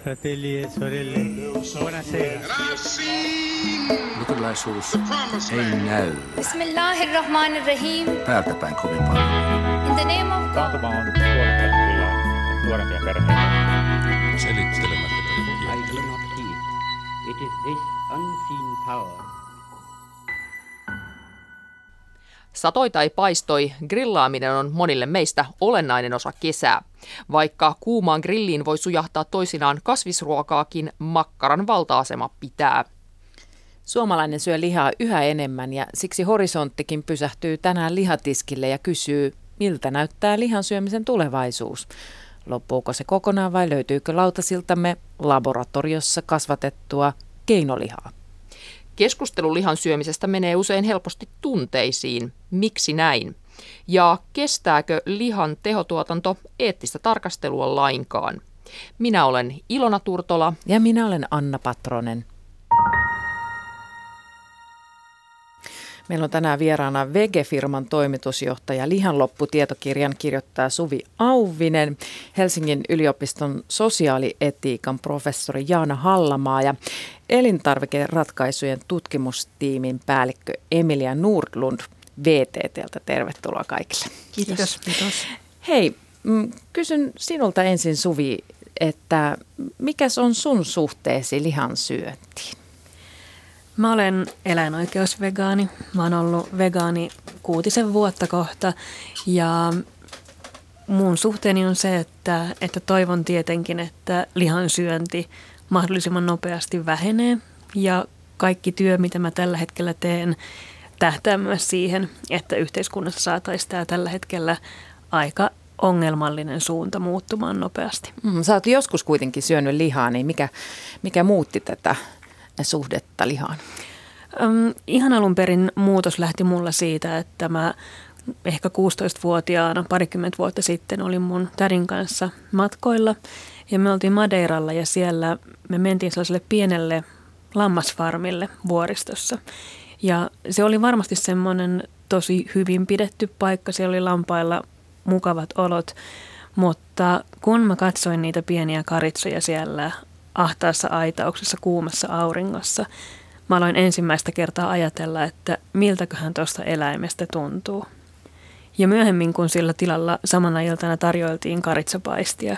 fratelli e sorelle, buonasera. Look at Lysol's Bismillah ar-Rahman ar-Rahim. In the name of God. It is this unseen power Satoi tai paistoi, grillaaminen on monille meistä olennainen osa kesää. Vaikka kuumaan grilliin voi sujahtaa toisinaan kasvisruokaakin, makkaran valta-asema pitää. Suomalainen syö lihaa yhä enemmän ja siksi horisonttikin pysähtyy tänään lihatiskille ja kysyy, miltä näyttää lihan syömisen tulevaisuus. Loppuuko se kokonaan vai löytyykö lautasiltamme laboratoriossa kasvatettua keinolihaa? Keskustelu lihan syömisestä menee usein helposti tunteisiin. Miksi näin? Ja kestääkö lihan tehotuotanto eettistä tarkastelua lainkaan? Minä olen Ilona Turtola. Ja minä olen Anna Patronen. Meillä on tänään vieraana Vege-firman toimitusjohtaja, lihanlopputietokirjan kirjoittaa Suvi Auvinen, Helsingin yliopiston sosiaalietiikan professori Jaana Hallamaa ja elintarvikeratkaisujen tutkimustiimin päällikkö Emilia Nordlund VTTltä. Tervetuloa kaikille. Kiitos. Kiitos. Hei, mm, kysyn sinulta ensin Suvi, että mikäs on sun suhteesi lihan syöntiin? Mä olen eläinoikeusvegaani. Mä oon ollut vegaani kuutisen vuotta kohta ja mun suhteeni on se, että, että toivon tietenkin, että lihan syönti mahdollisimman nopeasti vähenee ja kaikki työ, mitä mä tällä hetkellä teen, tähtää myös siihen, että yhteiskunnassa saataisiin tämä tällä hetkellä aika ongelmallinen suunta muuttumaan nopeasti. Mm, sä oot joskus kuitenkin syönyt lihaa, niin mikä, mikä muutti tätä suhdetta lihaan? Öm, ihan alun perin muutos lähti mulla siitä, että mä ehkä 16-vuotiaana parikymmentä vuotta sitten olin mun tärin kanssa matkoilla ja me oltiin Madeiralla ja siellä me mentiin sellaiselle pienelle lammasfarmille vuoristossa. Ja se oli varmasti semmoinen tosi hyvin pidetty paikka, siellä oli lampailla mukavat olot, mutta kun mä katsoin niitä pieniä karitsoja siellä ahtaassa aitauksessa kuumassa auringossa, mä aloin ensimmäistä kertaa ajatella, että miltäköhän tuosta eläimestä tuntuu. Ja myöhemmin, kun sillä tilalla samana iltana tarjoiltiin karitsapaistia,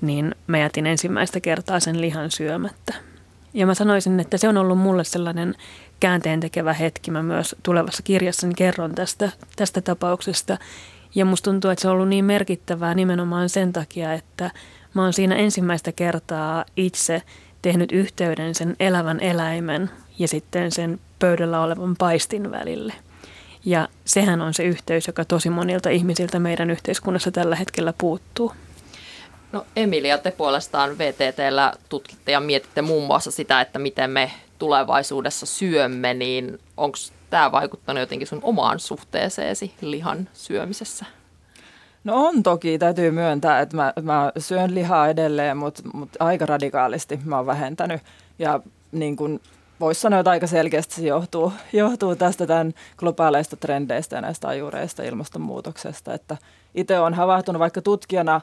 niin mä jätin ensimmäistä kertaa sen lihan syömättä. Ja mä sanoisin, että se on ollut mulle sellainen käänteen tekevä hetki. Mä myös tulevassa kirjassani kerron tästä, tästä tapauksesta. Ja musta tuntuu, että se on ollut niin merkittävää nimenomaan sen takia, että mä oon siinä ensimmäistä kertaa itse tehnyt yhteyden sen elävän eläimen ja sitten sen pöydällä olevan paistin välille. Ja sehän on se yhteys, joka tosi monilta ihmisiltä meidän yhteiskunnassa tällä hetkellä puuttuu. No Emilia, te puolestaan VTTllä tutkitte ja mietitte muun muassa sitä, että miten me tulevaisuudessa syömme, niin onko tämä vaikuttanut jotenkin sun omaan suhteeseesi lihan syömisessä? No on toki, täytyy myöntää, että mä, mä syön lihaa edelleen, mutta, mutta aika radikaalisti mä oon vähentänyt. Ja niin kuin voisi sanoa, että aika selkeästi se johtuu, johtuu tästä tämän globaaleista trendeistä ja näistä ajureista ilmastonmuutoksesta. Että itse olen havahtunut vaikka tutkijana,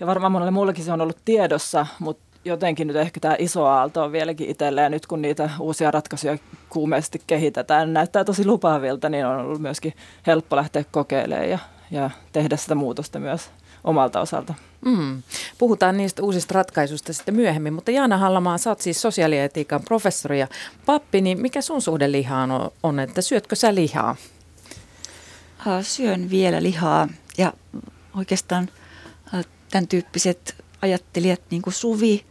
ja varmaan monelle muullekin se on ollut tiedossa, mutta jotenkin nyt ehkä tämä iso aalto on vieläkin itselleen. Nyt kun niitä uusia ratkaisuja kuumeesti kehitetään, näyttää tosi lupaavilta, niin on ollut myöskin helppo lähteä kokeilemaan ja, ja tehdä sitä muutosta myös omalta osalta. Mm. Puhutaan niistä uusista ratkaisuista sitten myöhemmin, mutta Jaana Hallamaa, sä oot siis sosiaalietiikan professori ja pappi, niin mikä sun suhde lihaan on, että syötkö sä lihaa? Syön vielä lihaa ja oikeastaan tämän tyyppiset ajattelijat niin kuin Suvi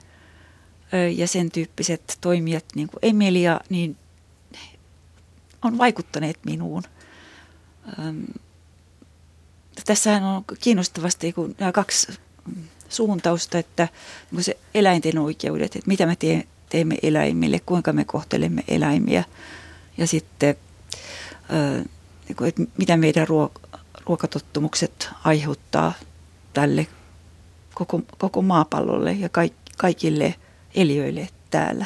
ja sen tyyppiset toimijat niin kuin Emilia, niin on vaikuttaneet minuun. Tässähän on kiinnostavasti kun nämä kaksi suuntausta, että se eläinten oikeudet, että mitä me tee, teemme eläimille, kuinka me kohtelemme eläimiä ja sitten niin että mitä meidän ruok- ruokatottumukset aiheuttaa tälle koko, koko maapallolle ja kaik, kaikille eliöille täällä.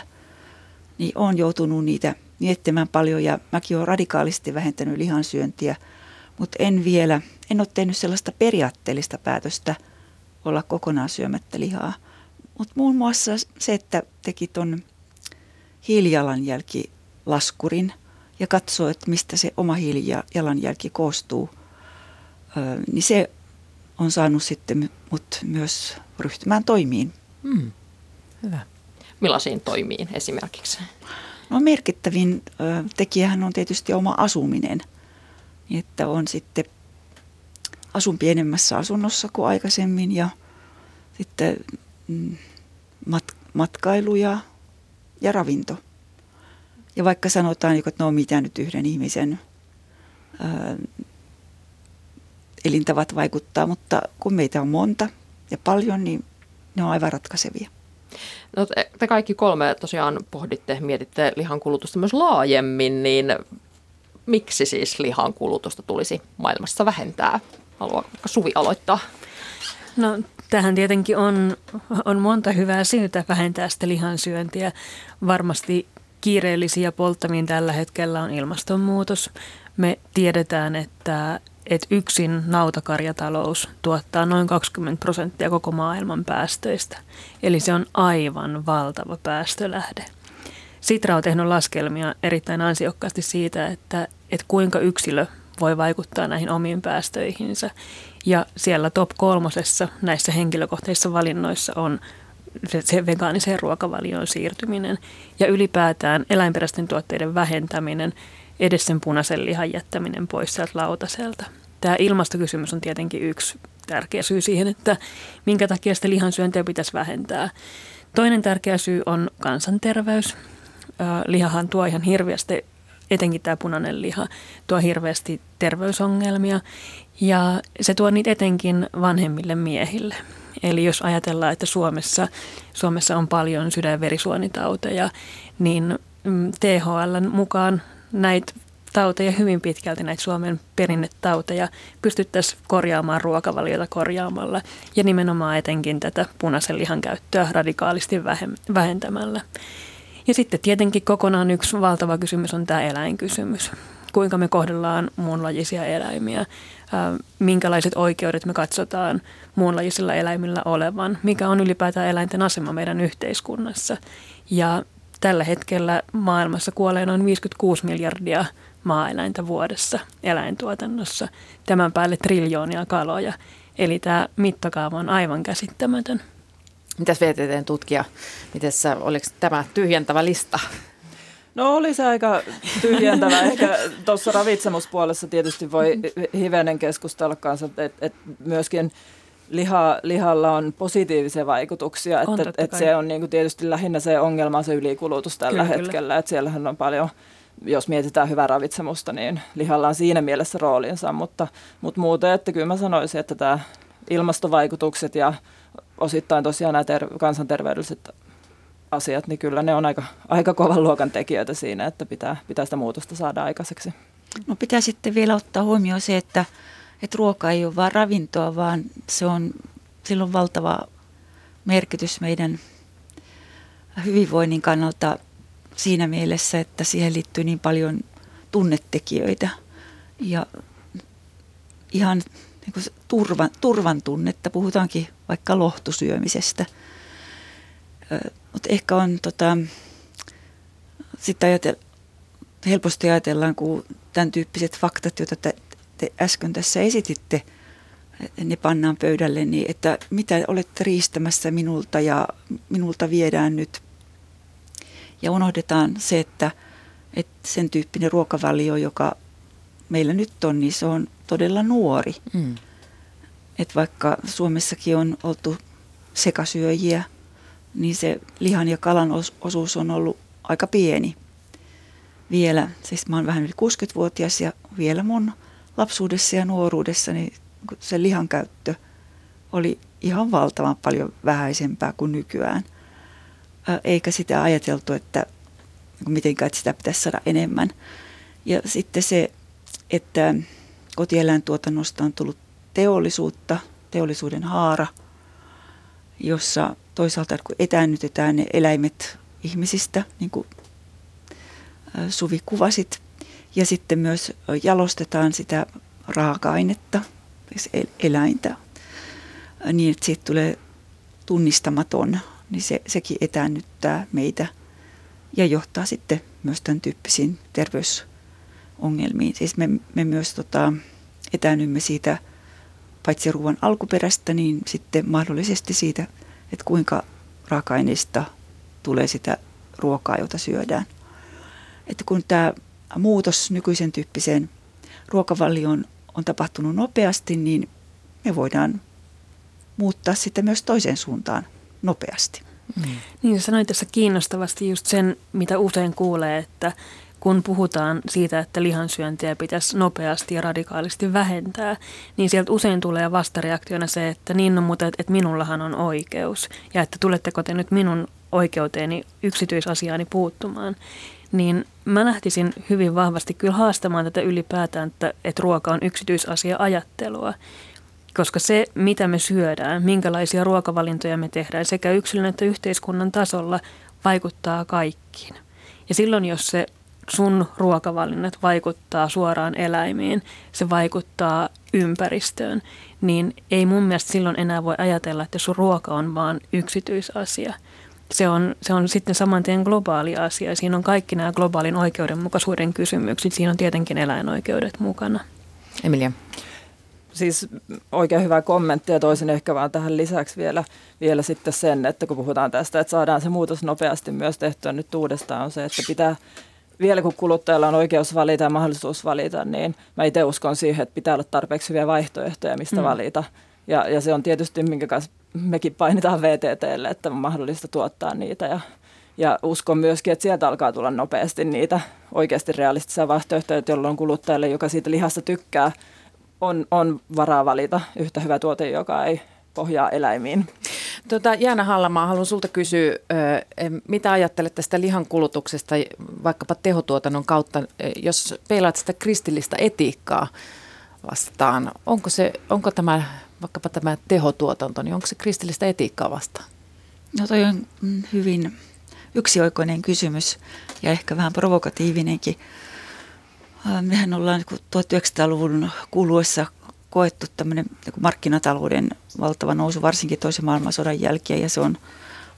Niin olen joutunut niitä miettimään paljon ja mäkin olen radikaalisti vähentänyt lihansyöntiä, mutta en vielä, en ole tehnyt sellaista periaatteellista päätöstä olla kokonaan syömättä lihaa. Mutta muun muassa se, että teki tuon hiilijalanjälkilaskurin ja katsoo, että mistä se oma hiilijalanjälki koostuu, niin se on saanut sitten mut myös ryhtymään toimiin. Hmm. Hyvä. Millaisiin toimiin esimerkiksi? No merkittävin tekijähän on tietysti oma asuminen. Että on sitten asun pienemmässä asunnossa kuin aikaisemmin ja sitten mm, mat- matkailu ja, ja ravinto. Ja vaikka sanotaan, että ne on mitä nyt yhden ihmisen ää, elintavat vaikuttaa, mutta kun meitä on monta ja paljon, niin ne on aivan ratkaisevia. No te, te kaikki kolme tosiaan pohditte, mietitte lihan kulutusta myös laajemmin, niin miksi siis lihan kulutusta tulisi maailmassa vähentää? Haluaa Suvi aloittaa? No tähän tietenkin on, on monta hyvää syytä vähentää sitä lihansyöntiä. Varmasti kiireellisiä polttamiin tällä hetkellä on ilmastonmuutos. Me tiedetään, että, että yksin nautakarjatalous tuottaa noin 20 prosenttia koko maailman päästöistä. Eli se on aivan valtava päästölähde. Sitra on tehnyt laskelmia erittäin ansiokkaasti siitä, että, että kuinka yksilö voi vaikuttaa näihin omiin päästöihinsä. Ja siellä top kolmosessa näissä henkilökohtaisissa valinnoissa on se, se vegaaniseen ruokavalioon siirtyminen ja ylipäätään eläinperäisten tuotteiden vähentäminen, edes sen punaisen lihan jättäminen pois sieltä lautaselta. Tämä ilmastokysymys on tietenkin yksi tärkeä syy siihen, että minkä takia sitä lihansyöntiä pitäisi vähentää. Toinen tärkeä syy on kansanterveys. Lihahan tuo ihan hirveästi, etenkin tämä punainen liha, tuo hirveästi terveysongelmia ja se tuo niitä etenkin vanhemmille miehille. Eli jos ajatellaan, että Suomessa, Suomessa on paljon sydän- ja verisuonitauteja, niin mm, THL mukaan näitä tauteja hyvin pitkälti, näitä Suomen perinnetauteja, pystyttäisiin korjaamaan ruokavaliota korjaamalla ja nimenomaan etenkin tätä punaisen lihan käyttöä radikaalisti vähentämällä. Ja sitten tietenkin kokonaan yksi valtava kysymys on tämä eläinkysymys. Kuinka me kohdellaan muunlajisia eläimiä, minkälaiset oikeudet me katsotaan muunlajisilla eläimillä olevan, mikä on ylipäätään eläinten asema meidän yhteiskunnassa. Ja tällä hetkellä maailmassa kuolee noin 56 miljardia maaeläintä vuodessa eläintuotannossa, tämän päälle triljoonia kaloja. Eli tämä mittakaava on aivan käsittämätön. Mitäs VTTn tutkija, Mites, oliko tämä tyhjentävä lista? No oli se aika tyhjentävä. Ehkä tuossa ravitsemuspuolessa tietysti voi hivenen keskustella kanssa, että et myöskin liha, lihalla on positiivisia vaikutuksia. On että et se on niinku tietysti lähinnä se ongelma, se ylikulutus tällä kyllä, hetkellä. Kyllä. Että siellähän on paljon jos mietitään hyvää ravitsemusta, niin lihalla on siinä mielessä roolinsa, mutta, mutta muuten, että kyllä mä sanoisin, että tämä ilmastovaikutukset ja osittain tosiaan nämä ter- kansanterveydelliset asiat, niin kyllä ne on aika, aika kovan luokan tekijöitä siinä, että pitää, pitää sitä muutosta saada aikaiseksi. No pitää sitten vielä ottaa huomioon se, että, että ruoka ei ole vain ravintoa, vaan se on, sillä on valtava merkitys meidän hyvinvoinnin kannalta siinä mielessä, että siihen liittyy niin paljon tunnetekijöitä ja ihan niin kuin turvan, turvan tunnetta, puhutaankin vaikka lohtusyömisestä. Mutta ehkä on tota, sitten ajatel, helposti ajatellaan, kun tämän tyyppiset faktat, joita te, te äsken tässä esititte, ne pannaan pöydälle, niin että mitä olette riistämässä minulta ja minulta viedään nyt ja unohdetaan se, että, että sen tyyppinen ruokavalio, joka meillä nyt on, niin se on todella nuori. Mm. Että vaikka Suomessakin on oltu sekasyöjiä, niin se lihan ja kalan osuus on ollut aika pieni vielä. Siis mä oon vähän yli 60-vuotias ja vielä mun lapsuudessa ja nuoruudessa niin se lihan käyttö oli ihan valtavan paljon vähäisempää kuin nykyään – eikä sitä ajateltu, että mitenkään että sitä pitäisi saada enemmän. Ja sitten se, että kotieläintuotannosta on tullut teollisuutta, teollisuuden haara, jossa toisaalta kun etäännytetään ne eläimet ihmisistä, niin kuin Suvi kuvasit, ja sitten myös jalostetaan sitä raaka-ainetta, siis eläintä, niin että siitä tulee tunnistamaton niin se, sekin etäännyttää meitä ja johtaa sitten myös tämän tyyppisiin terveysongelmiin. Siis me, me myös tota, etäännymme siitä paitsi ruoan alkuperästä, niin sitten mahdollisesti siitä, että kuinka raaka-aineista tulee sitä ruokaa, jota syödään. Että kun tämä muutos nykyisen tyyppiseen ruokavalioon on tapahtunut nopeasti, niin me voidaan muuttaa sitä myös toiseen suuntaan nopeasti. Mm. Niin sanoit tässä kiinnostavasti just sen, mitä usein kuulee, että kun puhutaan siitä, että lihansyöntiä pitäisi nopeasti ja radikaalisti vähentää, niin sieltä usein tulee vastareaktiona se, että niin on mutta että minullahan on oikeus ja että tuletteko te nyt minun oikeuteeni yksityisasiaani puuttumaan. Niin mä lähtisin hyvin vahvasti kyllä haastamaan tätä ylipäätään, että, että ruoka on yksityisasia ajattelua. Koska se, mitä me syödään, minkälaisia ruokavalintoja me tehdään sekä yksilön että yhteiskunnan tasolla, vaikuttaa kaikkiin. Ja silloin, jos se sun ruokavalinnat vaikuttaa suoraan eläimiin, se vaikuttaa ympäristöön, niin ei mun mielestä silloin enää voi ajatella, että sun ruoka on vaan yksityisasia. Se on, se on sitten saman tien globaali asia. Siinä on kaikki nämä globaalin oikeudenmukaisuuden kysymykset. Siinä on tietenkin eläinoikeudet mukana. Emilia siis oikein hyvä kommentti ja toisin ehkä vaan tähän lisäksi vielä, vielä sitten sen, että kun puhutaan tästä, että saadaan se muutos nopeasti myös tehtyä nyt uudestaan, on se, että pitää vielä kun kuluttajalla on oikeus valita ja mahdollisuus valita, niin mä itse uskon siihen, että pitää olla tarpeeksi hyviä vaihtoehtoja, mistä mm. valita. Ja, ja se on tietysti, minkä kanssa mekin painitaan VTTlle, että on mahdollista tuottaa niitä. Ja, ja uskon myöskin, että sieltä alkaa tulla nopeasti niitä oikeasti realistisia vaihtoehtoja, jolloin kuluttajalle, joka siitä lihasta tykkää, on, on varaa valita yhtä hyvä tuote, joka ei pohjaa eläimiin. Tota, Jaana Hallamaa, haluan sulta kysyä, mitä ajattelet tästä lihan kulutuksesta vaikkapa tehotuotannon kautta, jos peilaat sitä kristillistä etiikkaa vastaan, onko, se, onko tämä, vaikkapa tämä tehotuotanto, niin onko se kristillistä etiikkaa vastaan? No toi on hyvin yksioikoinen kysymys ja ehkä vähän provokatiivinenkin. Mehän ollaan 1900-luvun kuluessa koettu tämmöinen niin markkinatalouden valtava nousu, varsinkin toisen maailmansodan jälkeen, ja se on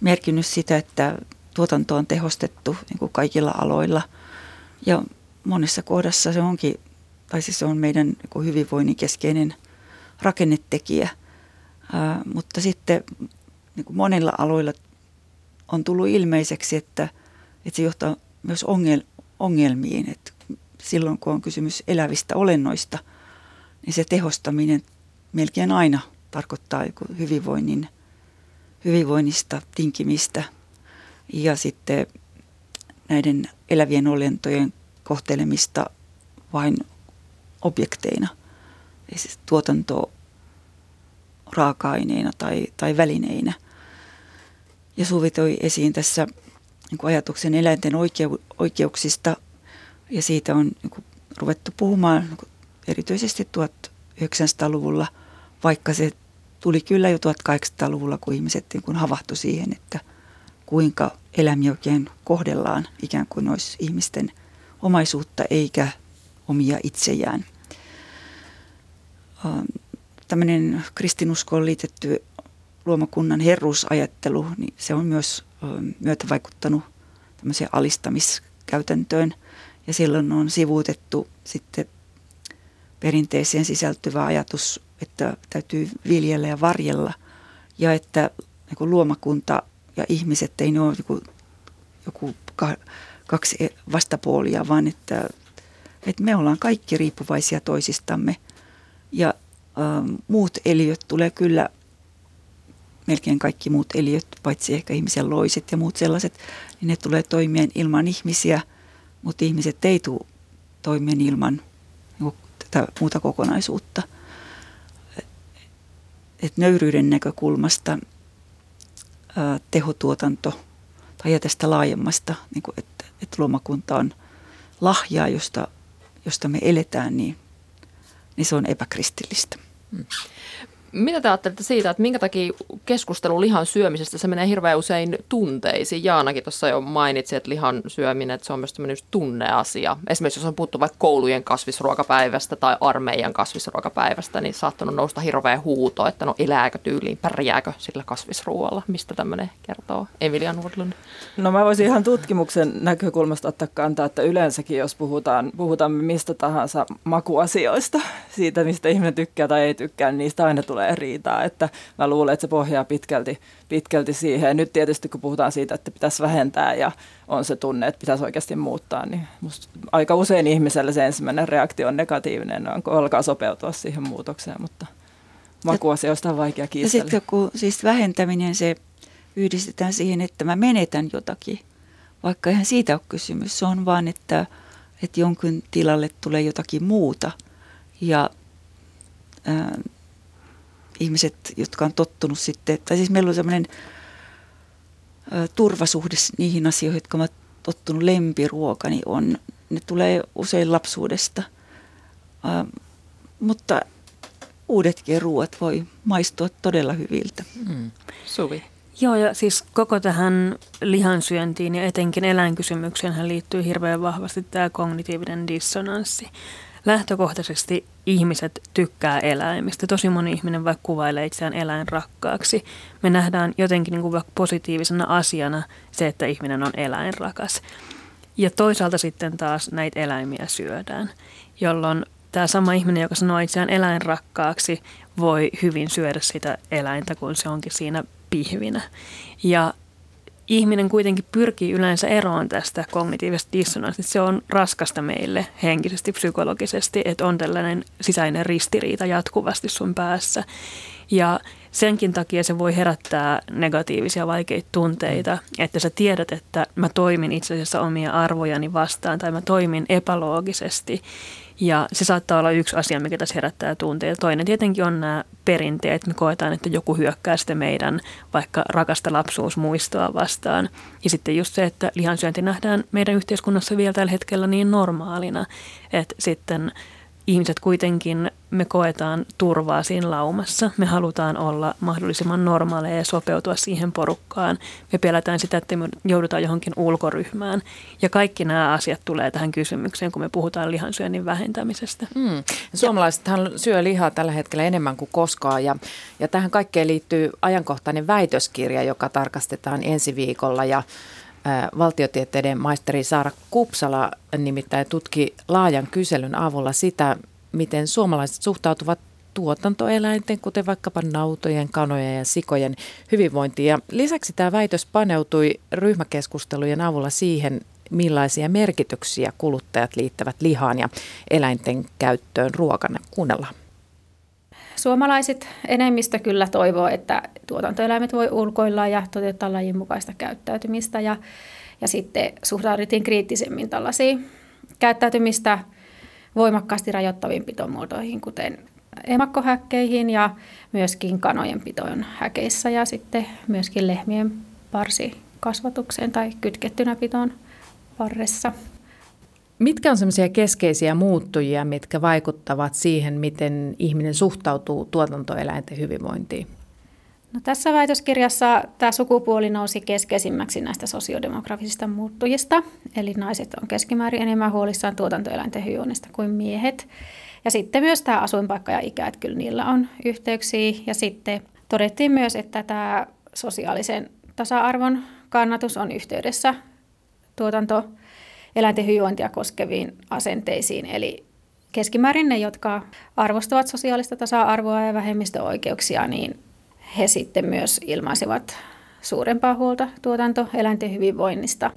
merkinnyt sitä, että tuotanto on tehostettu niin kuin kaikilla aloilla. Ja monessa kohdassa se onkin, tai siis se on meidän niin hyvinvoinnin keskeinen rakennetekijä. Ää, mutta sitten niin kuin monilla aloilla on tullut ilmeiseksi, että, että se johtaa myös ongel, ongelmiin. Että silloin kun on kysymys elävistä olennoista – niin se tehostaminen melkein aina tarkoittaa hyvinvoinnin, hyvinvoinnista tinkimistä. Ja sitten näiden elävien olentojen kohtelemista vain objekteina, siis tuotanto raaka-aineina tai, tai välineinä. Ja Suvi toi esiin tässä niin ajatuksen eläinten oikeu, oikeuksista. Ja siitä on niin ruvettu puhumaan niin erityisesti 1900-luvulla, vaikka se tuli kyllä jo 1800-luvulla, kun ihmiset niin kun havahtu siihen, että kuinka eläimiä oikein kohdellaan ikään kuin olisi ihmisten omaisuutta eikä omia itsejään. Ähm, tämmöinen kristinuskoon liitetty luomakunnan herruusajattelu, niin se on myös ähm, myötävaikuttanut tämmöiseen alistamiskäytäntöön. Ja silloin on sivuutettu sitten perinteeseen sisältyvä ajatus, että täytyy viljellä ja varjella. Ja että niin luomakunta ja ihmiset ei ne ole joku, joku kaksi vastapuolia, vaan että, että me ollaan kaikki riippuvaisia toisistamme. Ja ä, muut eliöt tulee kyllä melkein kaikki muut eliöt, paitsi ehkä ihmisen loiset ja muut sellaiset, niin ne tulee toimeen ilman ihmisiä, mutta ihmiset ei tule toimeen ilman tätä muuta kokonaisuutta. Et nöyryyden näkökulmasta ää, tehotuotanto tai tästä laajemmasta, niin että, että luomakunta on lahjaa, josta, josta me eletään, niin, niin se on epäkristillistä. Mitä te ajattelette siitä, että minkä takia keskustelu lihan syömisestä, se menee hirveän usein tunteisiin? Jaanakin tuossa jo mainitsi, että lihan syöminen, että se on myös tämmöinen tunneasia. Esimerkiksi jos on puhuttu vaikka koulujen kasvisruokapäivästä tai armeijan kasvisruokapäivästä, niin saattanut nousta hirveä huuto, että no elääkö tyyliin, pärjääkö sillä kasvisruoalla. Mistä tämmöinen kertoo Emilia Nordlund? No mä voisin ihan tutkimuksen näkökulmasta ottaa kantaa, että yleensäkin jos puhutaan, puhutaan mistä tahansa makuasioista, siitä mistä ihminen tykkää tai ei tykkää, niin niistä aina tulee riitaa. Että mä luulen, että se pohjaa pitkälti, pitkälti siihen. Nyt tietysti kun puhutaan siitä, että pitäisi vähentää ja on se tunne, että pitäisi oikeasti muuttaa, niin musta aika usein ihmisellä se ensimmäinen reaktio on negatiivinen, kun alkaa sopeutua siihen muutokseen, mutta makuasioista on vaikea kiistellä. Ja sitten kun siis vähentäminen se yhdistetään siihen, että mä menetän jotakin, vaikka eihän siitä ole kysymys. Se on vaan, että, että jonkun tilalle tulee jotakin muuta. Ja ää, ihmiset, jotka on tottunut sitten, tai siis meillä on sellainen turvasuhde niihin asioihin, jotka ovat tottunut lempiruoka, niin on, ne tulee usein lapsuudesta. Ää, mutta uudetkin ruoat voi maistua todella hyviltä. Mm. Suvi. Joo, ja siis koko tähän lihansyöntiin ja etenkin eläinkysymykseen liittyy hirveän vahvasti tämä kognitiivinen dissonanssi. Lähtökohtaisesti ihmiset tykkää eläimistä. Tosi moni ihminen vaikka kuvailee itseään eläinrakkaaksi. Me nähdään jotenkin niin kuin vaikka positiivisena asiana se, että ihminen on eläinrakas. Ja toisaalta sitten taas näitä eläimiä syödään, jolloin tämä sama ihminen, joka sanoo itseään eläinrakkaaksi, voi hyvin syödä sitä eläintä, kun se onkin siinä pihvinä. Ja ihminen kuitenkin pyrkii yleensä eroon tästä kognitiivisesta dissonanssista. Se on raskasta meille henkisesti, psykologisesti, että on tällainen sisäinen ristiriita jatkuvasti sun päässä. Ja senkin takia se voi herättää negatiivisia vaikeita tunteita, että sä tiedät, että mä toimin itse asiassa omia arvojani vastaan tai mä toimin epäloogisesti. Ja se saattaa olla yksi asia, mikä tässä herättää tunteita. Toinen tietenkin on nämä perinteet. Me koetaan, että joku hyökkää sitten meidän vaikka rakasta lapsuusmuistoa vastaan. Ja sitten just se, että lihansyönti nähdään meidän yhteiskunnassa vielä tällä hetkellä niin normaalina, että sitten ihmiset kuitenkin, me koetaan turvaa siinä laumassa. Me halutaan olla mahdollisimman normaaleja ja sopeutua siihen porukkaan. Me pelätään sitä, että me joudutaan johonkin ulkoryhmään. Ja kaikki nämä asiat tulee tähän kysymykseen, kun me puhutaan lihansyönnin vähentämisestä. Mm. Suomalaisethan syö lihaa tällä hetkellä enemmän kuin koskaan. Ja, ja tähän kaikkeen liittyy ajankohtainen väitöskirja, joka tarkastetaan ensi viikolla. Ja valtiotieteiden maisteri Saara Kupsala nimittäin tutki laajan kyselyn avulla sitä, miten suomalaiset suhtautuvat tuotantoeläinten, kuten vaikkapa nautojen, kanojen ja sikojen hyvinvointiin. Ja lisäksi tämä väitös paneutui ryhmäkeskustelujen avulla siihen, millaisia merkityksiä kuluttajat liittävät lihaan ja eläinten käyttöön ruokana. Kuunnellaan. Suomalaiset enemmistö kyllä toivoo, että tuotantoeläimet voi ulkoilla ja toteuttaa lajin mukaista käyttäytymistä ja, ja sitten suhtauduttiin kriittisemmin tällaisiin käyttäytymistä voimakkaasti rajoittaviin pitomuotoihin, kuten emakkohäkkeihin ja myöskin kanojen pitoon häkeissä ja sitten myöskin lehmien parsikasvatukseen tai kytkettynä pitoon parressa. Mitkä on semmoisia keskeisiä muuttujia, mitkä vaikuttavat siihen, miten ihminen suhtautuu tuotantoeläinten hyvinvointiin? No, tässä väitöskirjassa tämä sukupuoli nousi keskeisimmäksi näistä sosiodemografisista muuttujista. Eli naiset on keskimäärin enemmän huolissaan tuotantoeläinten hyvinvoinnista kuin miehet. Ja sitten myös tämä asuinpaikka ja ikä, että kyllä niillä on yhteyksiä. Ja sitten todettiin myös, että tämä sosiaalisen tasa-arvon kannatus on yhteydessä tuotanto eläinten hyvinvointia koskeviin asenteisiin. Eli keskimäärin ne, jotka arvostavat sosiaalista tasa-arvoa ja vähemmistöoikeuksia, niin he sitten myös ilmaisivat suurempaa huolta tuotantoeläinten hyvinvoinnista.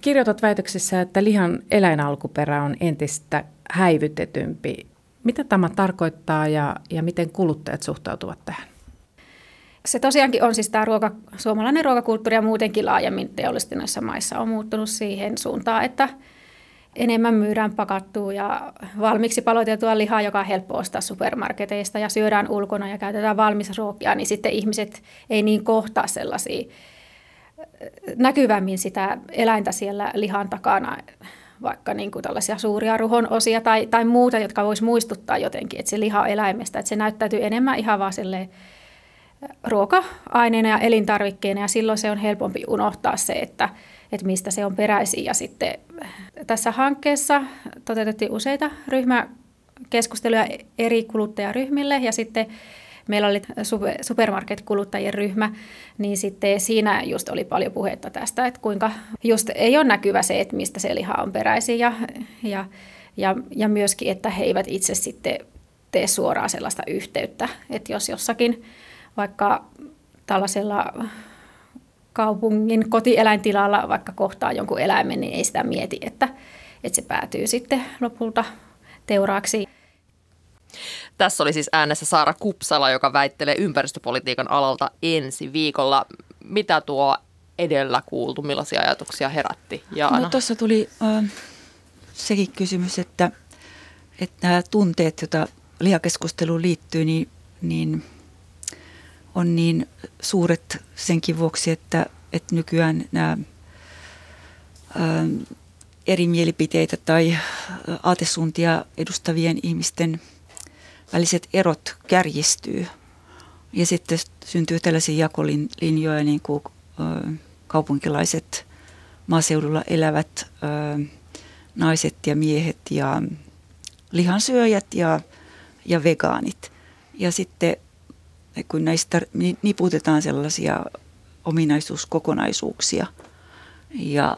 Kirjoitat väitöksessä, että lihan eläinalkuperä on entistä häivytetympi. Mitä tämä tarkoittaa ja, ja miten kuluttajat suhtautuvat tähän? Se tosiaankin on siis tämä ruoka, suomalainen ruokakulttuuri ja muutenkin laajemmin teollistuneissa maissa on muuttunut siihen suuntaan, että enemmän myydään pakattua ja valmiiksi paloiteltua lihaa, joka on helppo ostaa supermarketeista ja syödään ulkona ja käytetään valmis ruokia, niin sitten ihmiset ei niin kohtaa sellaisia näkyvämmin sitä eläintä siellä lihan takana, vaikka niin kuin tällaisia suuria ruhon osia tai, tai muuta, jotka voisi muistuttaa jotenkin, että se liha on eläimestä, että se näyttäytyy enemmän ihan vaan ruoka-aineena ja elintarvikkeena ja silloin se on helpompi unohtaa se, että, että mistä se on peräisin. Ja sitten tässä hankkeessa toteutettiin useita ryhmäkeskusteluja eri kuluttajaryhmille ja sitten meillä oli supermarket-kuluttajien ryhmä, niin sitten siinä just oli paljon puhetta tästä, että kuinka just ei ole näkyvä se, että mistä se liha on peräisin ja, ja, ja, ja myöskin, että he eivät itse sitten tee suoraan sellaista yhteyttä, että jos jossakin vaikka tällaisella kaupungin kotieläintilalla vaikka kohtaa jonkun eläimen, niin ei sitä mieti, että, että se päätyy sitten lopulta teuraaksi. Tässä oli siis äänessä Saara Kupsala, joka väittelee ympäristöpolitiikan alalta ensi viikolla. Mitä tuo edellä kuultu, millaisia ajatuksia herätti? Jaana? No tuossa tuli äh, sekin kysymys, että, että nämä tunteet, joita lihakeskusteluun liittyy, niin, niin on niin suuret senkin vuoksi, että, että nykyään nämä ää, eri mielipiteitä tai aatesuuntia edustavien ihmisten väliset erot kärjistyy. Ja sitten syntyy tällaisia jakolinjoja, niin kuin ää, kaupunkilaiset maaseudulla elävät ää, naiset ja miehet ja lihansyöjät ja, ja vegaanit. Ja sitten kun näistä niputetaan sellaisia ominaisuuskokonaisuuksia ja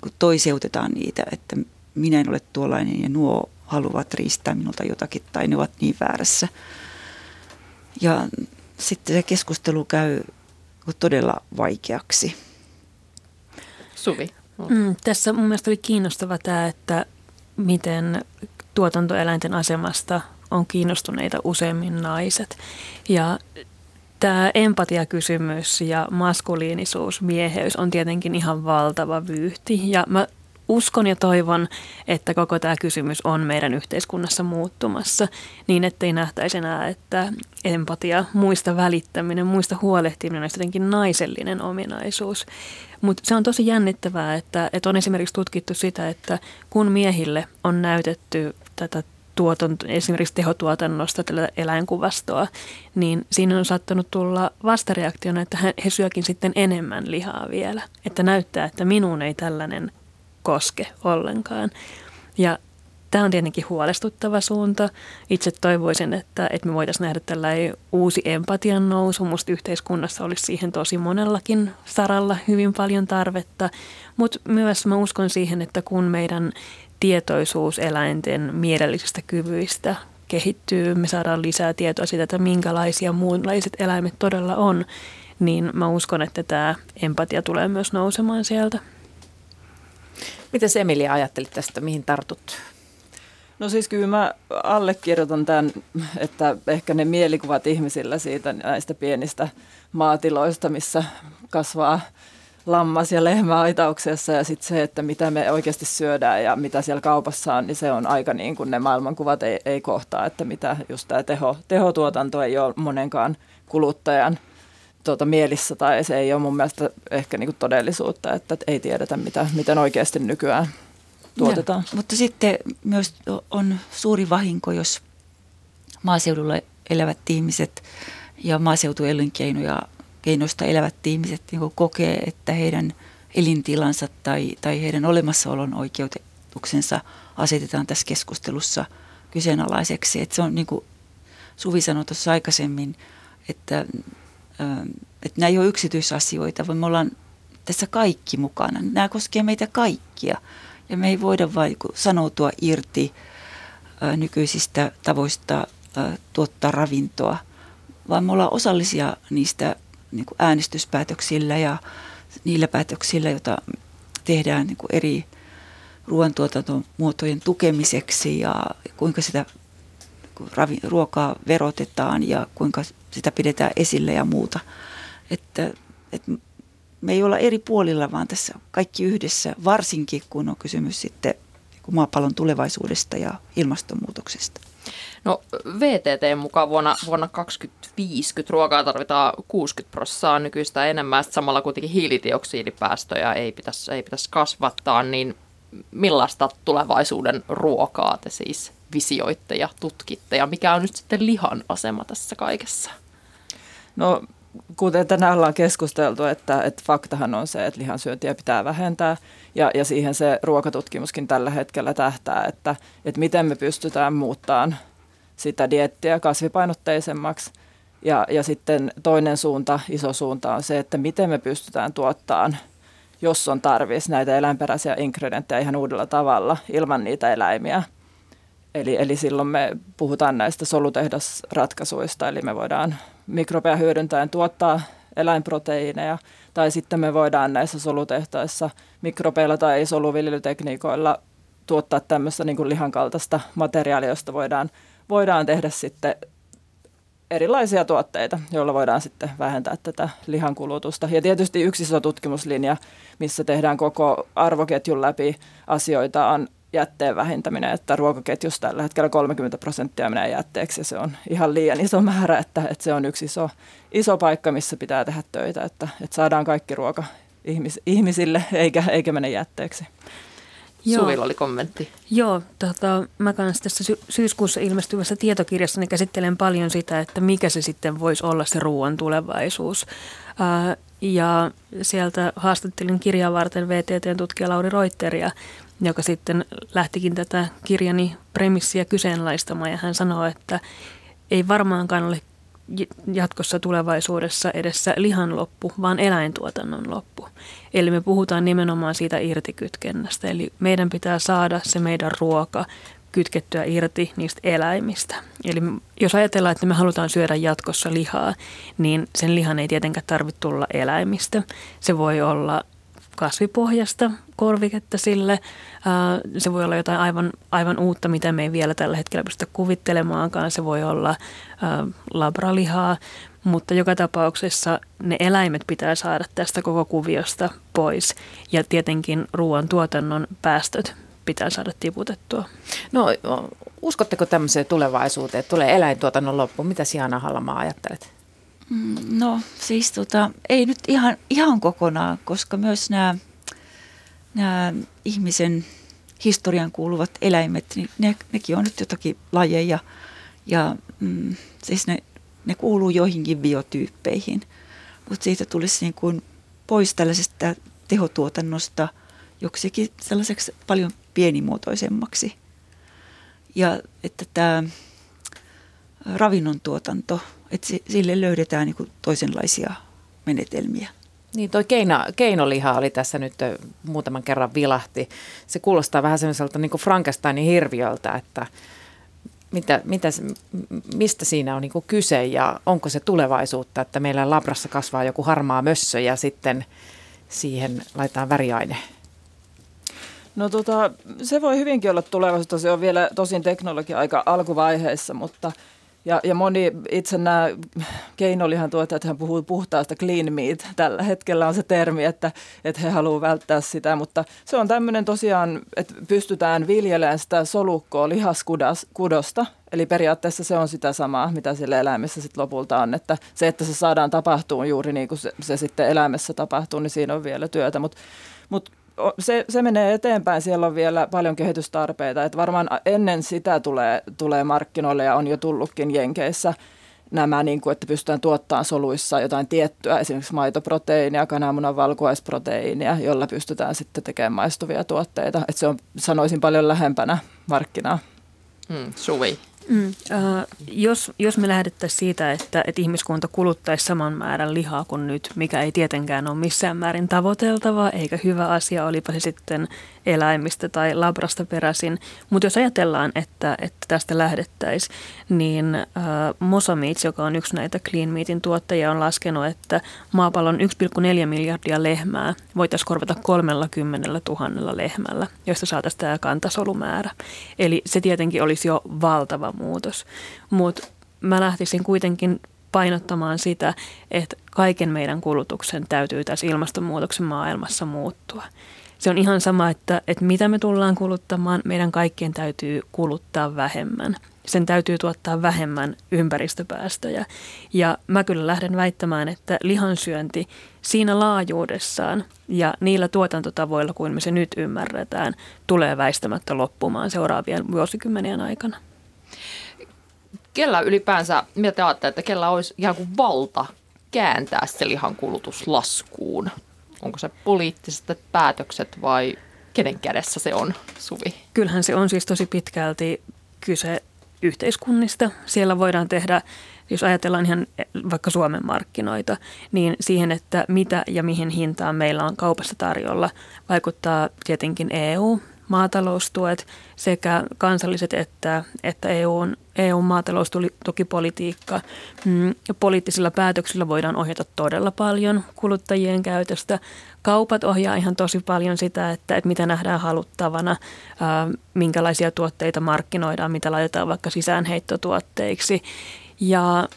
kun toiseutetaan niitä, että minä en ole tuollainen ja nuo haluavat riistää minulta jotakin tai ne ovat niin väärässä. Ja sitten se keskustelu käy todella vaikeaksi. Suvi. Mm, tässä mun mielestä oli kiinnostava tämä, että miten tuotantoeläinten asemasta on kiinnostuneita useimmin naiset. Ja tämä empatiakysymys ja maskuliinisuus, mieheys on tietenkin ihan valtava vyyhti. Ja mä uskon ja toivon, että koko tämä kysymys on meidän yhteiskunnassa muuttumassa niin, ettei nähtäisi enää, että empatia, muista välittäminen, muista huolehtiminen on jotenkin naisellinen ominaisuus. Mutta se on tosi jännittävää, että, että on esimerkiksi tutkittu sitä, että kun miehille on näytetty tätä tuotanto, esimerkiksi tehotuotannosta tällä eläinkuvastoa, niin siinä on saattanut tulla vastareaktiona, että he syökin sitten enemmän lihaa vielä. Että näyttää, että minuun ei tällainen koske ollenkaan. Ja tämä on tietenkin huolestuttava suunta. Itse toivoisin, että, että me voitaisiin nähdä tällainen uusi empatian nousu. Musta yhteiskunnassa olisi siihen tosi monellakin saralla hyvin paljon tarvetta. Mutta myös mä uskon siihen, että kun meidän tietoisuus eläinten mielellisistä kyvyistä kehittyy, me saadaan lisää tietoa siitä, että minkälaisia muunlaiset eläimet todella on, niin mä uskon, että tämä empatia tulee myös nousemaan sieltä. Miten Emilia ajattelit tästä, mihin tartut? No siis kyllä mä allekirjoitan tämän, että ehkä ne mielikuvat ihmisillä siitä näistä pienistä maatiloista, missä kasvaa lammas ja lehmä aitauksessa ja sitten se, että mitä me oikeasti syödään ja mitä siellä kaupassa on, niin se on aika niin kuin ne maailmankuvat ei, ei kohtaa, että mitä just tämä teho, tehotuotanto ei ole monenkaan kuluttajan tuota, mielissä tai se ei ole mun mielestä ehkä niin kuin todellisuutta, että ei tiedetä mitä, miten oikeasti nykyään tuotetaan. Ja, mutta sitten myös on suuri vahinko, jos maaseudulla elävät ihmiset ja maaseutuelinkeinoja keinoista elävät ihmiset niin kokee, että heidän elintilansa tai, tai heidän olemassaolon oikeutuksensa asetetaan tässä keskustelussa kyseenalaiseksi. Että se on niin kuin Suvi sanoi tuossa aikaisemmin, että, että nämä ei ole yksityisasioita, vaan me ollaan tässä kaikki mukana. Nämä koskevat meitä kaikkia ja me ei voida vain sanoutua irti nykyisistä tavoista tuottaa ravintoa, vaan me ollaan osallisia niistä niin kuin äänestyspäätöksillä ja niillä päätöksillä, joita tehdään niin kuin eri ruoantuotantomuotojen tukemiseksi ja kuinka sitä ravi, ruokaa verotetaan ja kuinka sitä pidetään esille ja muuta. Että, että me ei olla eri puolilla, vaan tässä kaikki yhdessä, varsinkin kun on kysymys sitten niin maapallon tulevaisuudesta ja ilmastonmuutoksesta. No VTT mukaan vuonna, vuonna 2050 ruokaa tarvitaan 60 prosenttia nykyistä enemmän, samalla kuitenkin hiilidioksidipäästöjä ei pitäisi, ei pitäisi kasvattaa, niin millaista tulevaisuuden ruokaa te siis visioitte ja tutkitte ja mikä on nyt sitten lihan asema tässä kaikessa? No kuten tänään ollaan keskusteltu, että, että faktahan on se, että lihansyöntiä pitää vähentää ja, ja siihen se ruokatutkimuskin tällä hetkellä tähtää, että, että miten me pystytään muuttamaan sitä diettiä kasvipainotteisemmaksi. Ja, ja sitten toinen suunta, iso suunta on se, että miten me pystytään tuottamaan, jos on tarvis, näitä eläinperäisiä ingredienttejä ihan uudella tavalla ilman niitä eläimiä. Eli, eli silloin me puhutaan näistä solutehdasratkaisuista, eli me voidaan mikrobeja hyödyntäen tuottaa eläinproteiineja, tai sitten me voidaan näissä solutehtaissa mikrobeilla tai soluviljelytekniikoilla tuottaa tämmöistä niin lihan kaltaista materiaalia, josta voidaan, voidaan tehdä sitten erilaisia tuotteita, joilla voidaan sitten vähentää tätä lihan kulutusta. Ja tietysti yksi iso tutkimuslinja, missä tehdään koko arvoketjun läpi asioita, on jätteen vähentäminen, että ruokaketjussa tällä hetkellä 30 prosenttia menee jätteeksi ja se on ihan liian iso määrä, että, että se on yksi iso, iso paikka, missä pitää tehdä töitä, että, että saadaan kaikki ruoka ihmis, ihmisille eikä, eikä mene jätteeksi. Joo. Suvilla oli kommentti. Joo, tota, mä kanssa tässä sy- syyskuussa ilmestyvässä tietokirjassa niin käsittelen paljon sitä, että mikä se sitten voisi olla se ruoan tulevaisuus. Ää, ja sieltä haastattelin kirjaa varten VTTn tutkija Lauri Reuteria, joka sitten lähtikin tätä kirjani premissiä kyseenalaistamaan ja hän sanoi, että ei varmaankaan ole jatkossa tulevaisuudessa edessä lihan loppu, vaan eläintuotannon loppu. Eli me puhutaan nimenomaan siitä irtikytkennästä. Eli meidän pitää saada se meidän ruoka kytkettyä irti niistä eläimistä. Eli jos ajatellaan, että me halutaan syödä jatkossa lihaa, niin sen lihan ei tietenkään tarvitse tulla eläimistä. Se voi olla kasvipohjasta korviketta sille. Se voi olla jotain aivan, aivan uutta, mitä me ei vielä tällä hetkellä pystytä kuvittelemaankaan. Se voi olla labralihaa, mutta joka tapauksessa ne eläimet pitää saada tästä koko kuviosta pois. Ja tietenkin ruoan tuotannon päästöt pitää saada tiputettua. No uskotteko tämmöiseen tulevaisuuteen, että tulee eläintuotannon loppu? Mitä Siana Halamaa ajattelet? Mm, no siis tota, ei nyt ihan, ihan kokonaan, koska myös nämä, nämä ihmisen historian kuuluvat eläimet, niin ne, nekin on nyt jotakin lajeja ja mm, siis ne, ne kuuluu joihinkin biotyyppeihin. Mutta siitä tulisi niin kuin pois tällaisesta tehotuotannosta joksikin sellaiseksi paljon pienimuotoisemmaksi. Ja että tämä ravinnon tuotanto – että sille löydetään niin toisenlaisia menetelmiä. Niin, toi keino, keinoliha oli tässä nyt muutaman kerran vilahti. Se kuulostaa vähän semmoiselta niin Frankensteinin hirviöltä, että mitä, mitä, mistä siinä on niin kyse ja onko se tulevaisuutta, että meillä labrassa kasvaa joku harmaa mössö ja sitten siihen laitetaan väriaine. No tota, se voi hyvinkin olla tulevaisuutta. Se on vielä tosin teknologia aika alkuvaiheessa, mutta – ja, ja moni itse nämä keinolihan tuottajat hän puhuu puhtaasta clean meat. Tällä hetkellä on se termi, että, että he haluavat välttää sitä, mutta se on tämmöinen tosiaan, että pystytään viljelemään sitä solukkoa lihaskudosta. Eli periaatteessa se on sitä samaa, mitä sillä eläimessä sitten lopulta on. Että se, että se saadaan tapahtuu juuri niin kuin se, se sitten eläimessä tapahtuu, niin siinä on vielä työtä. Mutta mut se, se menee eteenpäin, siellä on vielä paljon kehitystarpeita, että varmaan ennen sitä tulee, tulee markkinoille ja on jo tullutkin Jenkeissä nämä, niin kuin, että pystytään tuottamaan soluissa jotain tiettyä, esimerkiksi maitoproteiinia, kananmunan valkuaisproteiinia, jolla pystytään sitten tekemään maistuvia tuotteita. Että se on, sanoisin, paljon lähempänä markkinaa. Mm, Suvi. Mm, äh, jos, jos me lähdettäisiin siitä, että, että ihmiskunta kuluttaisi saman määrän lihaa kuin nyt, mikä ei tietenkään ole missään määrin tavoiteltavaa eikä hyvä asia, olipa se sitten eläimistä tai labrasta peräisin. Mutta jos ajatellaan, että, että tästä lähdettäisiin, niin äh, Mosameats, joka on yksi näitä Clean Meatin tuottajia, on laskenut, että maapallon 1,4 miljardia lehmää voitaisiin korvata 30 000 lehmällä, josta saataisiin tämä kantasolumäärä. Eli se tietenkin olisi jo valtava muutos. Mutta mä lähtisin kuitenkin painottamaan sitä, että kaiken meidän kulutuksen täytyy tässä ilmastonmuutoksen maailmassa muuttua se on ihan sama, että, että mitä me tullaan kuluttamaan, meidän kaikkien täytyy kuluttaa vähemmän. sen täytyy tuottaa vähemmän ympäristöpäästöjä. Ja mä kyllä lähden väittämään, että lihansyönti siinä laajuudessaan ja niillä tuotantotavoilla, kuin me se nyt ymmärretään, tulee väistämättä loppumaan seuraavien vuosikymmenien aikana. Kellä ylipäänsä, mitä te ajattelette, että kellä olisi ihan kuin valta kääntää se lihan kulutus laskuun? Onko se poliittiset päätökset vai kenen kädessä se on, Suvi? Kyllähän se on siis tosi pitkälti kyse yhteiskunnista. Siellä voidaan tehdä, jos ajatellaan ihan vaikka Suomen markkinoita, niin siihen, että mitä ja mihin hintaan meillä on kaupassa tarjolla, vaikuttaa tietenkin EU, maataloustuet sekä kansalliset että, että EUn, EUn maataloustukipolitiikka. Mm, poliittisilla päätöksillä voidaan ohjata todella paljon kuluttajien käytöstä. Kaupat ohjaa ihan tosi paljon sitä, että, että mitä nähdään haluttavana, minkälaisia tuotteita markkinoidaan, mitä laitetaan vaikka sisäänheittotuotteiksi. Ja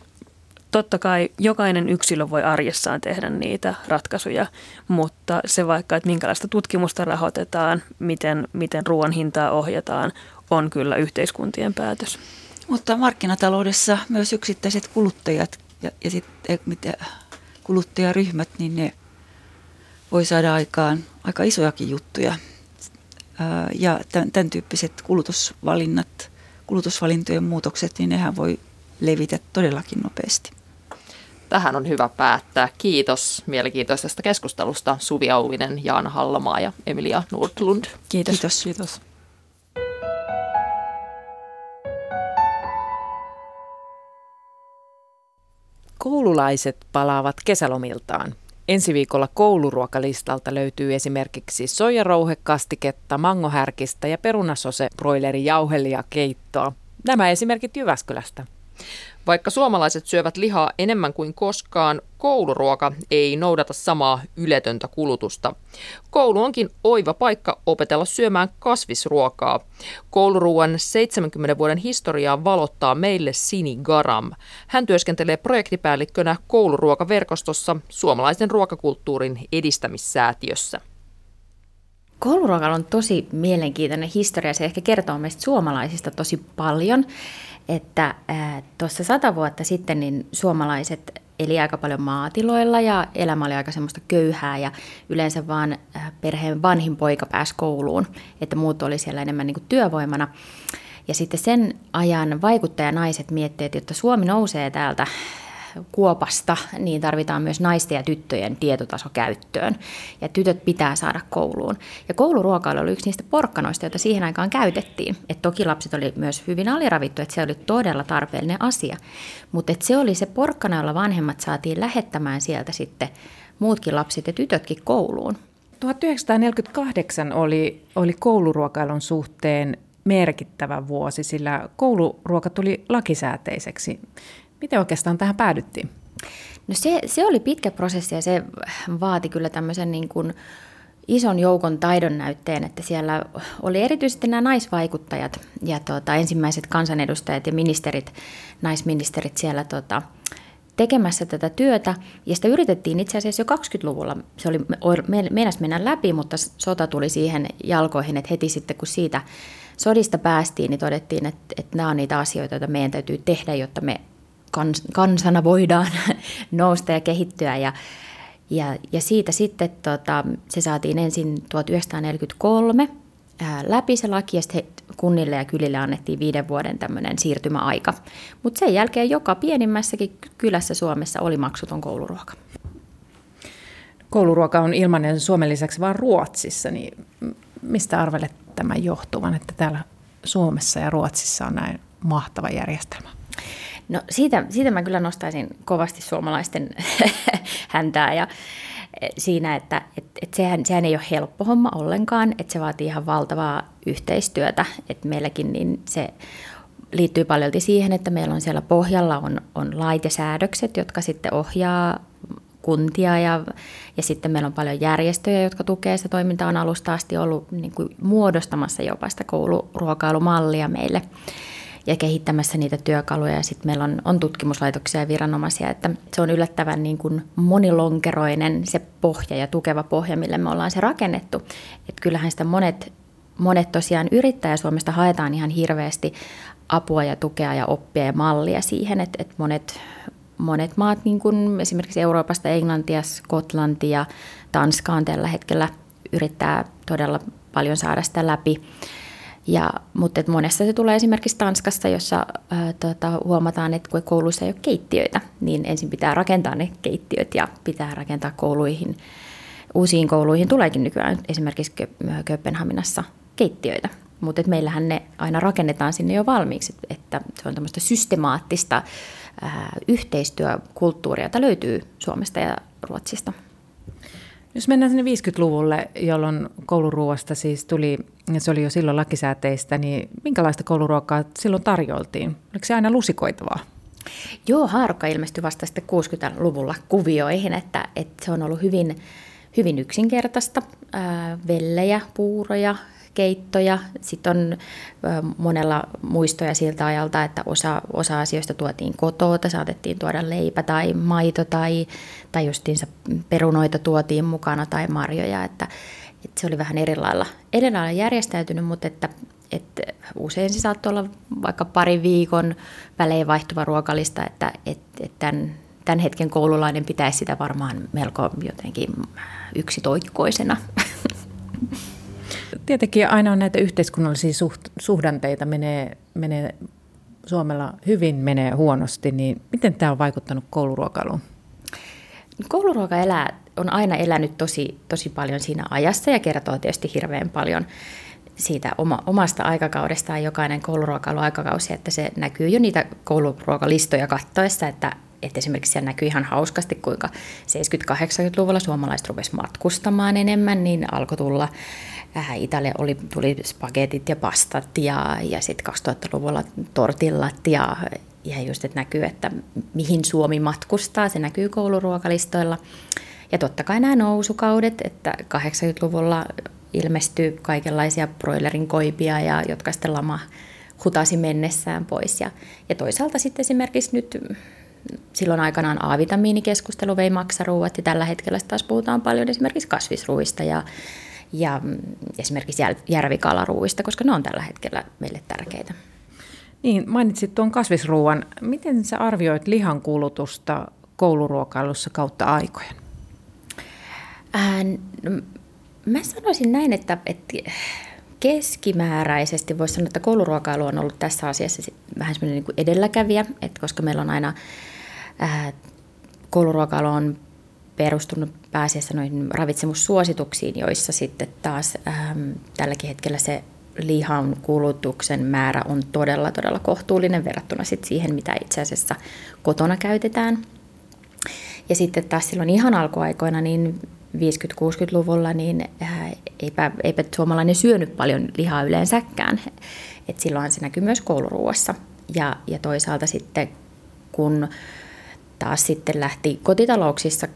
totta kai jokainen yksilö voi arjessaan tehdä niitä ratkaisuja, mutta se vaikka, että minkälaista tutkimusta rahoitetaan, miten, miten ruoan hintaa ohjataan, on kyllä yhteiskuntien päätös. Mutta markkinataloudessa myös yksittäiset kuluttajat ja, ja sitten eh, kuluttajaryhmät, niin ne voi saada aikaan aika isojakin juttuja. Ja tämän, tämän tyyppiset kulutusvalinnat, kulutusvalintojen muutokset, niin nehän voi levitä todellakin nopeasti. Tähän on hyvä päättää. Kiitos mielenkiintoisesta keskustelusta Suvi Auvinen, Jaana Hallamaa ja Emilia Nordlund. Kiitos. Kiitos. Kiitos. Koululaiset palaavat kesälomiltaan. Ensi viikolla kouluruokalistalta löytyy esimerkiksi soijarouhekastiketta, mangohärkistä ja perunasose broilerin jauhelia keittoa. Nämä esimerkit Jyväskylästä. Vaikka suomalaiset syövät lihaa enemmän kuin koskaan, kouluruoka ei noudata samaa yletöntä kulutusta. Koulu onkin oiva paikka opetella syömään kasvisruokaa. Kouluruuan 70 vuoden historiaa valottaa meille Sini Garam. Hän työskentelee projektipäällikkönä kouluruokaverkostossa suomalaisen ruokakulttuurin edistämissäätiössä. Kouluruokalla on tosi mielenkiintoinen historia. Se ehkä kertoo meistä suomalaisista tosi paljon että tuossa sata vuotta sitten niin suomalaiset eli aika paljon maatiloilla ja elämä oli aika semmoista köyhää ja yleensä vaan perheen vanhin poika pääsi kouluun, että muut oli siellä enemmän niin kuin työvoimana. Ja sitten sen ajan vaikuttajanaiset miettivät, että jotta Suomi nousee täältä kuopasta, niin tarvitaan myös naisten ja tyttöjen tietotaso käyttöön. Ja tytöt pitää saada kouluun. Ja kouluruokailu oli yksi niistä porkkanoista, joita siihen aikaan käytettiin. Et toki lapset oli myös hyvin aliravittu, että se oli todella tarpeellinen asia. Mutta se oli se porkkana, jolla vanhemmat saatiin lähettämään sieltä sitten muutkin lapset ja tytötkin kouluun. 1948 oli, oli kouluruokailun suhteen merkittävä vuosi, sillä kouluruoka tuli lakisääteiseksi. Miten oikeastaan tähän päädyttiin? No se, se oli pitkä prosessi ja se vaati kyllä tämmöisen niin kuin ison joukon taidon näytteen, että siellä oli erityisesti nämä naisvaikuttajat ja tota, ensimmäiset kansanedustajat ja ministerit, naisministerit siellä tota, tekemässä tätä työtä. Ja sitä yritettiin itse asiassa jo 20-luvulla. Se oli meinas mennä läpi, mutta sota tuli siihen jalkoihin, että heti sitten kun siitä sodista päästiin, niin todettiin, että, että nämä on niitä asioita, joita meidän täytyy tehdä, jotta me kans, kansana voidaan nousta ja kehittyä. Ja, ja, ja siitä sitten tota, se saatiin ensin 1943 ää, läpi se laki ja sitten kunnille ja kylille annettiin viiden vuoden tämmöinen siirtymäaika. Mutta sen jälkeen joka pienimmässäkin kylässä Suomessa oli maksuton kouluruoka. Kouluruoka on ilmainen Suomen lisäksi vain Ruotsissa, niin mistä arvelet tämän johtuvan, että täällä Suomessa ja Ruotsissa on näin mahtava järjestelmä? No siitä, siitä mä kyllä nostaisin kovasti suomalaisten häntää ja eh, siinä, että et, et sehän, sehän ei ole helppo homma ollenkaan, että se vaatii ihan valtavaa yhteistyötä, että meilläkin niin se liittyy paljon siihen, että meillä on siellä pohjalla on, on lait ja säädökset, jotka sitten ohjaa kuntia ja, ja sitten meillä on paljon järjestöjä, jotka tukee sitä toimintaa. On alusta asti ollut niin kuin muodostamassa jopa sitä kouluruokailumallia meille ja kehittämässä niitä työkaluja. Ja sitten meillä on, on tutkimuslaitoksia ja viranomaisia, että se on yllättävän niin kuin monilonkeroinen se pohja ja tukeva pohja, millä me ollaan se rakennettu. Että kyllähän sitä monet, monet tosiaan yrittää ja Suomesta haetaan ihan hirveästi apua ja tukea ja oppia ja mallia siihen, että, että monet, monet maat, niin kuin esimerkiksi Euroopasta, Englantia, Skotlantia, Tanska on tällä hetkellä yrittää todella paljon saada sitä läpi. Ja, mutta et monessa se tulee esimerkiksi Tanskasta, jossa ää, tota, huomataan, että kun kouluissa ei ole keittiöitä, niin ensin pitää rakentaa ne keittiöt ja pitää rakentaa kouluihin. Uusiin kouluihin tuleekin nykyään esimerkiksi Kööpenhaminassa keittiöitä, mutta meillähän ne aina rakennetaan sinne jo valmiiksi, että se on tämmöistä systemaattista ää, yhteistyökulttuuria, jota löytyy Suomesta ja Ruotsista. Jos mennään sinne 50-luvulle, jolloin kouluruoasta siis tuli, se oli jo silloin lakisääteistä, niin minkälaista kouluruokaa silloin tarjoltiin? Oliko se aina lusikoitavaa? Joo, haarukka ilmestyi vasta sitten 60-luvulla kuvioihin, että, että se on ollut hyvin, hyvin yksinkertaista. Ää, vellejä, puuroja, keittoja. Sitten on monella muistoja siltä ajalta, että osa, osa asioista tuotiin kotoa, saatettiin tuoda leipä tai maito tai, tai justiinsa perunoita tuotiin mukana tai marjoja, että, että se oli vähän eri lailla, eri lailla järjestäytynyt, mutta että, että usein se saattoi olla vaikka pari viikon välein vaihtuva ruokalista, että, että, että tämän, tämän hetken koululainen pitäisi sitä varmaan melko jotenkin yksitoikkoisena. Tietenkin aina on näitä yhteiskunnallisia suht, suhdanteita, menee, menee Suomella hyvin, menee huonosti, niin miten tämä on vaikuttanut kouluruokailuun? Kouluruoka elää, on aina elänyt tosi, tosi paljon siinä ajassa ja kertoo tietysti hirveän paljon siitä oma, omasta aikakaudestaan jokainen kouluruokailuaikakausi, että se näkyy jo niitä kouluruokalistoja kattoessa, että, että esimerkiksi siellä näkyy ihan hauskasti, kuinka 70-80-luvulla suomalaiset rupesivat matkustamaan enemmän, niin alkoi tulla Italia oli, tuli spagetit ja pastat ja, ja sitten 2000-luvulla tortillat ja, ja just, että näkyy, että mihin Suomi matkustaa, se näkyy kouluruokalistoilla. Ja totta kai nämä nousukaudet, että 80-luvulla ilmestyi kaikenlaisia broilerin koipia, ja, jotka sitten lama hutasi mennessään pois. Ja, ja toisaalta sitten esimerkiksi nyt silloin aikanaan A-vitamiinikeskustelu vei maksaruuat ja tällä hetkellä taas puhutaan paljon esimerkiksi kasvisruuista ja, ja mm, esimerkiksi järvikalaruuista, koska ne on tällä hetkellä meille tärkeitä. Niin, mainitsit tuon kasvisruuan. Miten sä arvioit lihan kulutusta kouluruokailussa kautta aikojen? Ää, no, mä sanoisin näin, että, että keskimääräisesti voisi sanoa, että kouluruokailu on ollut tässä asiassa vähän semmoinen niin edelläkävijä, että koska meillä on aina ää, kouluruokailu on perustunut pääasiassa noihin ravitsemussuosituksiin, joissa sitten taas ähm, tälläkin hetkellä se lihan kulutuksen määrä on todella, todella kohtuullinen verrattuna sit siihen, mitä itse asiassa kotona käytetään. Ja sitten taas silloin ihan alkuaikoina, niin 50-60-luvulla, niin äh, eipä, eipä suomalainen syönyt paljon lihaa yleensäkään. Et silloin se näkyy myös kouluruuassa. Ja, ja toisaalta sitten, kun taas sitten lähti kotitalouksissa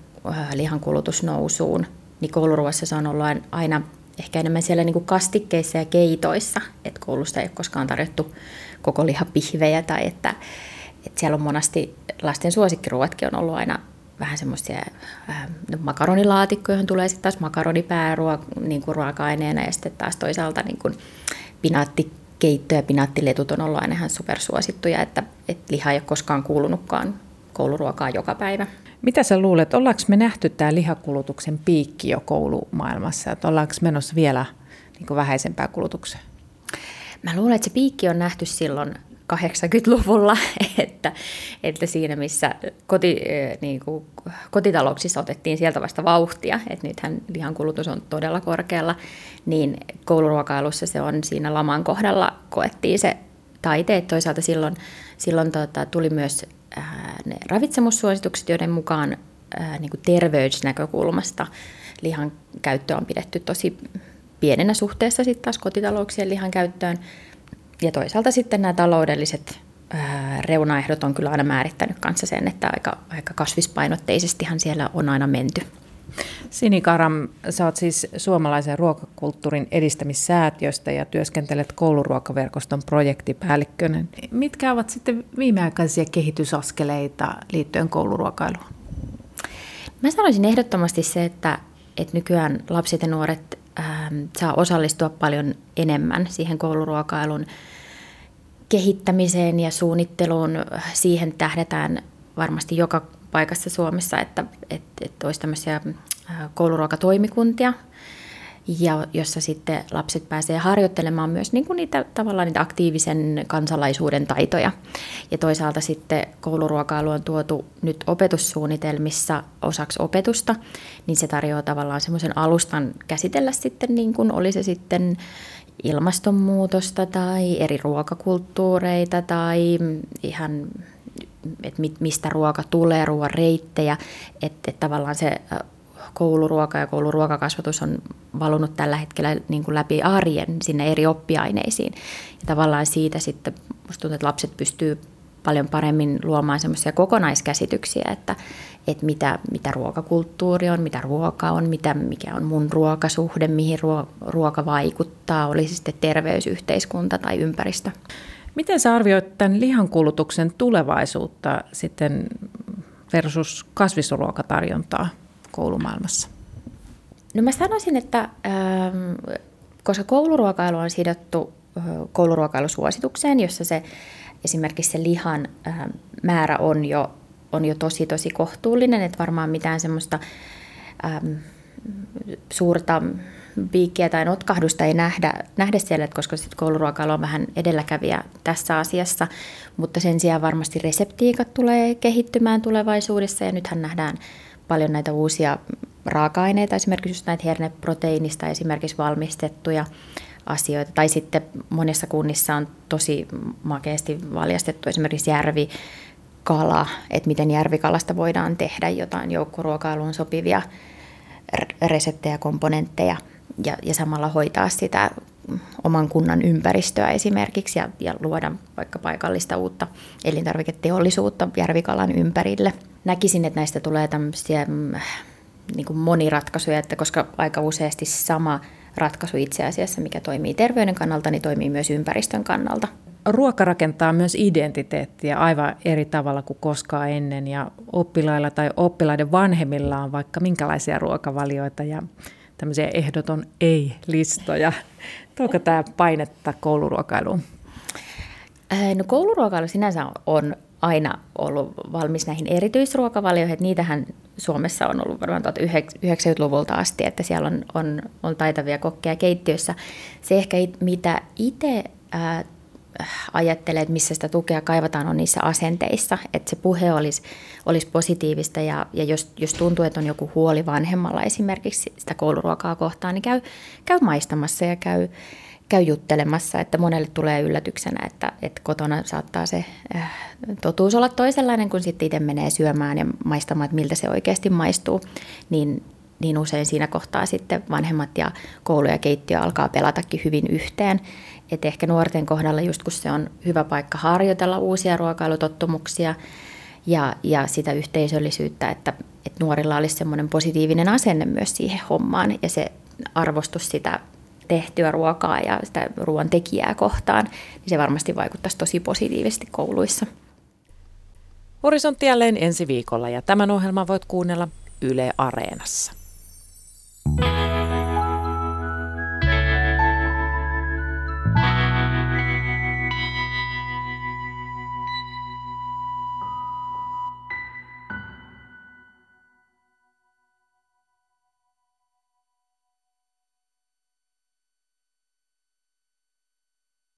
lihankulutus nousuun, niin kouluruoassa se on ollut aina ehkä enemmän siellä niin kuin kastikkeissa ja keitoissa, että koulusta ei ole koskaan tarjottu koko lihapihvejä tai että, että siellä on monasti lasten suosikkiruotkin on ollut aina vähän semmoisia äh, no, makaronilaatikkoja, johon tulee sitten taas makaronipääruoka niin kuin ruoka-aineena ja sitten taas toisaalta niin kuin pinaattikeitto ja pinaattiletut on ollut aina ihan supersuosittuja, että, että liha ei ole koskaan kuulunutkaan kouluruokaa joka päivä. Mitä sä luulet, ollaanko me nähty tämä lihakulutuksen piikki jo koulumaailmassa, että ollaanko menossa vielä niin vähäisempää kulutukseen? Mä luulen, että se piikki on nähty silloin 80-luvulla, että, että siinä missä koti, niin kuin, kotitalouksissa otettiin sieltä vasta vauhtia, että nythän lihan kulutus on todella korkealla, niin kouluruokailussa se on siinä laman kohdalla koettiin se taiteet. Toisaalta silloin, silloin tota, tuli myös ne ravitsemussuositukset, joiden mukaan niin kuin terveysnäkökulmasta lihan käyttö on pidetty tosi pienenä suhteessa sitten taas kotitalouksien lihan käyttöön. Ja toisaalta sitten nämä taloudelliset reunaehdot on kyllä aina määrittänyt kanssa sen, että aika, aika kasvispainotteisestihan siellä on aina menty. Sini Karam, sä oot siis suomalaisen ruokakulttuurin edistämissäätiöstä ja työskentelet kouluruokaverkoston projektipäällikkönä. Mitkä ovat sitten viimeaikaisia kehitysaskeleita liittyen kouluruokailuun? Mä sanoisin ehdottomasti se, että, että nykyään lapset ja nuoret ähm, saa osallistua paljon enemmän siihen kouluruokailuun kehittämiseen ja suunnitteluun, siihen tähdetään varmasti joka paikassa Suomessa, että, että, että olisi tämmöisiä kouluruokatoimikuntia, ja jossa sitten lapset pääsee harjoittelemaan myös niin kuin niitä, tavallaan niitä aktiivisen kansalaisuuden taitoja. Ja toisaalta sitten kouluruokailu on tuotu nyt opetussuunnitelmissa osaksi opetusta, niin se tarjoaa tavallaan semmoisen alustan käsitellä sitten niin kuin oli se sitten ilmastonmuutosta tai eri ruokakulttuureita tai ihan että mistä ruoka tulee, ruoan reittejä, että, että tavallaan se kouluruoka ja kouluruokakasvatus on valunut tällä hetkellä niin kuin läpi arjen sinne eri oppiaineisiin. Ja tavallaan siitä sitten musta tuntuu, että lapset pystyy paljon paremmin luomaan semmoisia kokonaiskäsityksiä, että, että mitä, mitä ruokakulttuuri on, mitä ruoka on, mitä, mikä on mun ruokasuhde, mihin ruo, ruoka vaikuttaa, oli se sitten terveysyhteiskunta tai ympäristö. Miten sä arvioit tämän lihankulutuksen tulevaisuutta sitten versus kasvisruokatarjontaa? koulumaailmassa? No mä sanoisin, että ähm, koska kouluruokailu on sidottu äh, kouluruokailusuositukseen, jossa se esimerkiksi se lihan äh, määrä on jo, on jo tosi tosi kohtuullinen, että varmaan mitään semmoista ähm, suurta piikkiä tai notkahdusta ei nähdä, nähdä siellä, koska sit kouluruokailu on vähän edelläkävijä tässä asiassa, mutta sen sijaan varmasti reseptiikat tulee kehittymään tulevaisuudessa ja nythän nähdään paljon näitä uusia raaka-aineita, esimerkiksi just näitä herneproteiinista esimerkiksi valmistettuja asioita. Tai sitten monessa kunnissa on tosi makeasti valjastettu esimerkiksi järvi, kala, että miten järvikalasta voidaan tehdä jotain joukkoruokailuun sopivia reseptejä, komponentteja ja, ja samalla hoitaa sitä oman kunnan ympäristöä esimerkiksi ja, ja luoda vaikka paikallista uutta elintarviketeollisuutta järvikalan ympärille. Näkisin, että näistä tulee tämmöisiä mm, niin kuin moniratkaisuja, että koska aika useasti sama ratkaisu itse asiassa, mikä toimii terveyden kannalta, niin toimii myös ympäristön kannalta. Ruoka rakentaa myös identiteettiä aivan eri tavalla kuin koskaan ennen ja oppilailla tai oppilaiden vanhemmilla on vaikka minkälaisia ruokavalioita ja tämmöisiä ehdoton ei-listoja. Tuoko tämä painetta kouluruokailuun? Äh, no kouluruokailu sinänsä on aina ollut valmis näihin erityisruokavalioihin. Että niitähän Suomessa on ollut varmaan 90-luvulta asti, että siellä on, on, on taitavia kokkeja keittiössä. Se ehkä mitä itse äh, ajattelee, että missä sitä tukea kaivataan, on niissä asenteissa. Että se puhe olisi, olisi positiivista ja, ja jos, jos tuntuu, että on joku huoli vanhemmalla esimerkiksi sitä kouluruokaa kohtaan, niin käy, käy maistamassa ja käy, käy juttelemassa, että monelle tulee yllätyksenä, että, että kotona saattaa se äh, totuus olla toisenlainen, kun sitten itse menee syömään ja maistamaan, että miltä se oikeasti maistuu, niin, niin usein siinä kohtaa sitten vanhemmat ja koulu ja keittiö alkaa pelatakin hyvin yhteen. Et ehkä nuorten kohdalla just kun se on hyvä paikka harjoitella uusia ruokailutottumuksia ja, ja sitä yhteisöllisyyttä, että, että nuorilla olisi semmoinen positiivinen asenne myös siihen hommaan ja se arvostus sitä tehtyä ruokaa ja sitä ruoan tekijää kohtaan, niin se varmasti vaikuttaisi tosi positiivisesti kouluissa. Horisontti jälleen ensi viikolla ja tämän ohjelman voit kuunnella Yle Areenassa.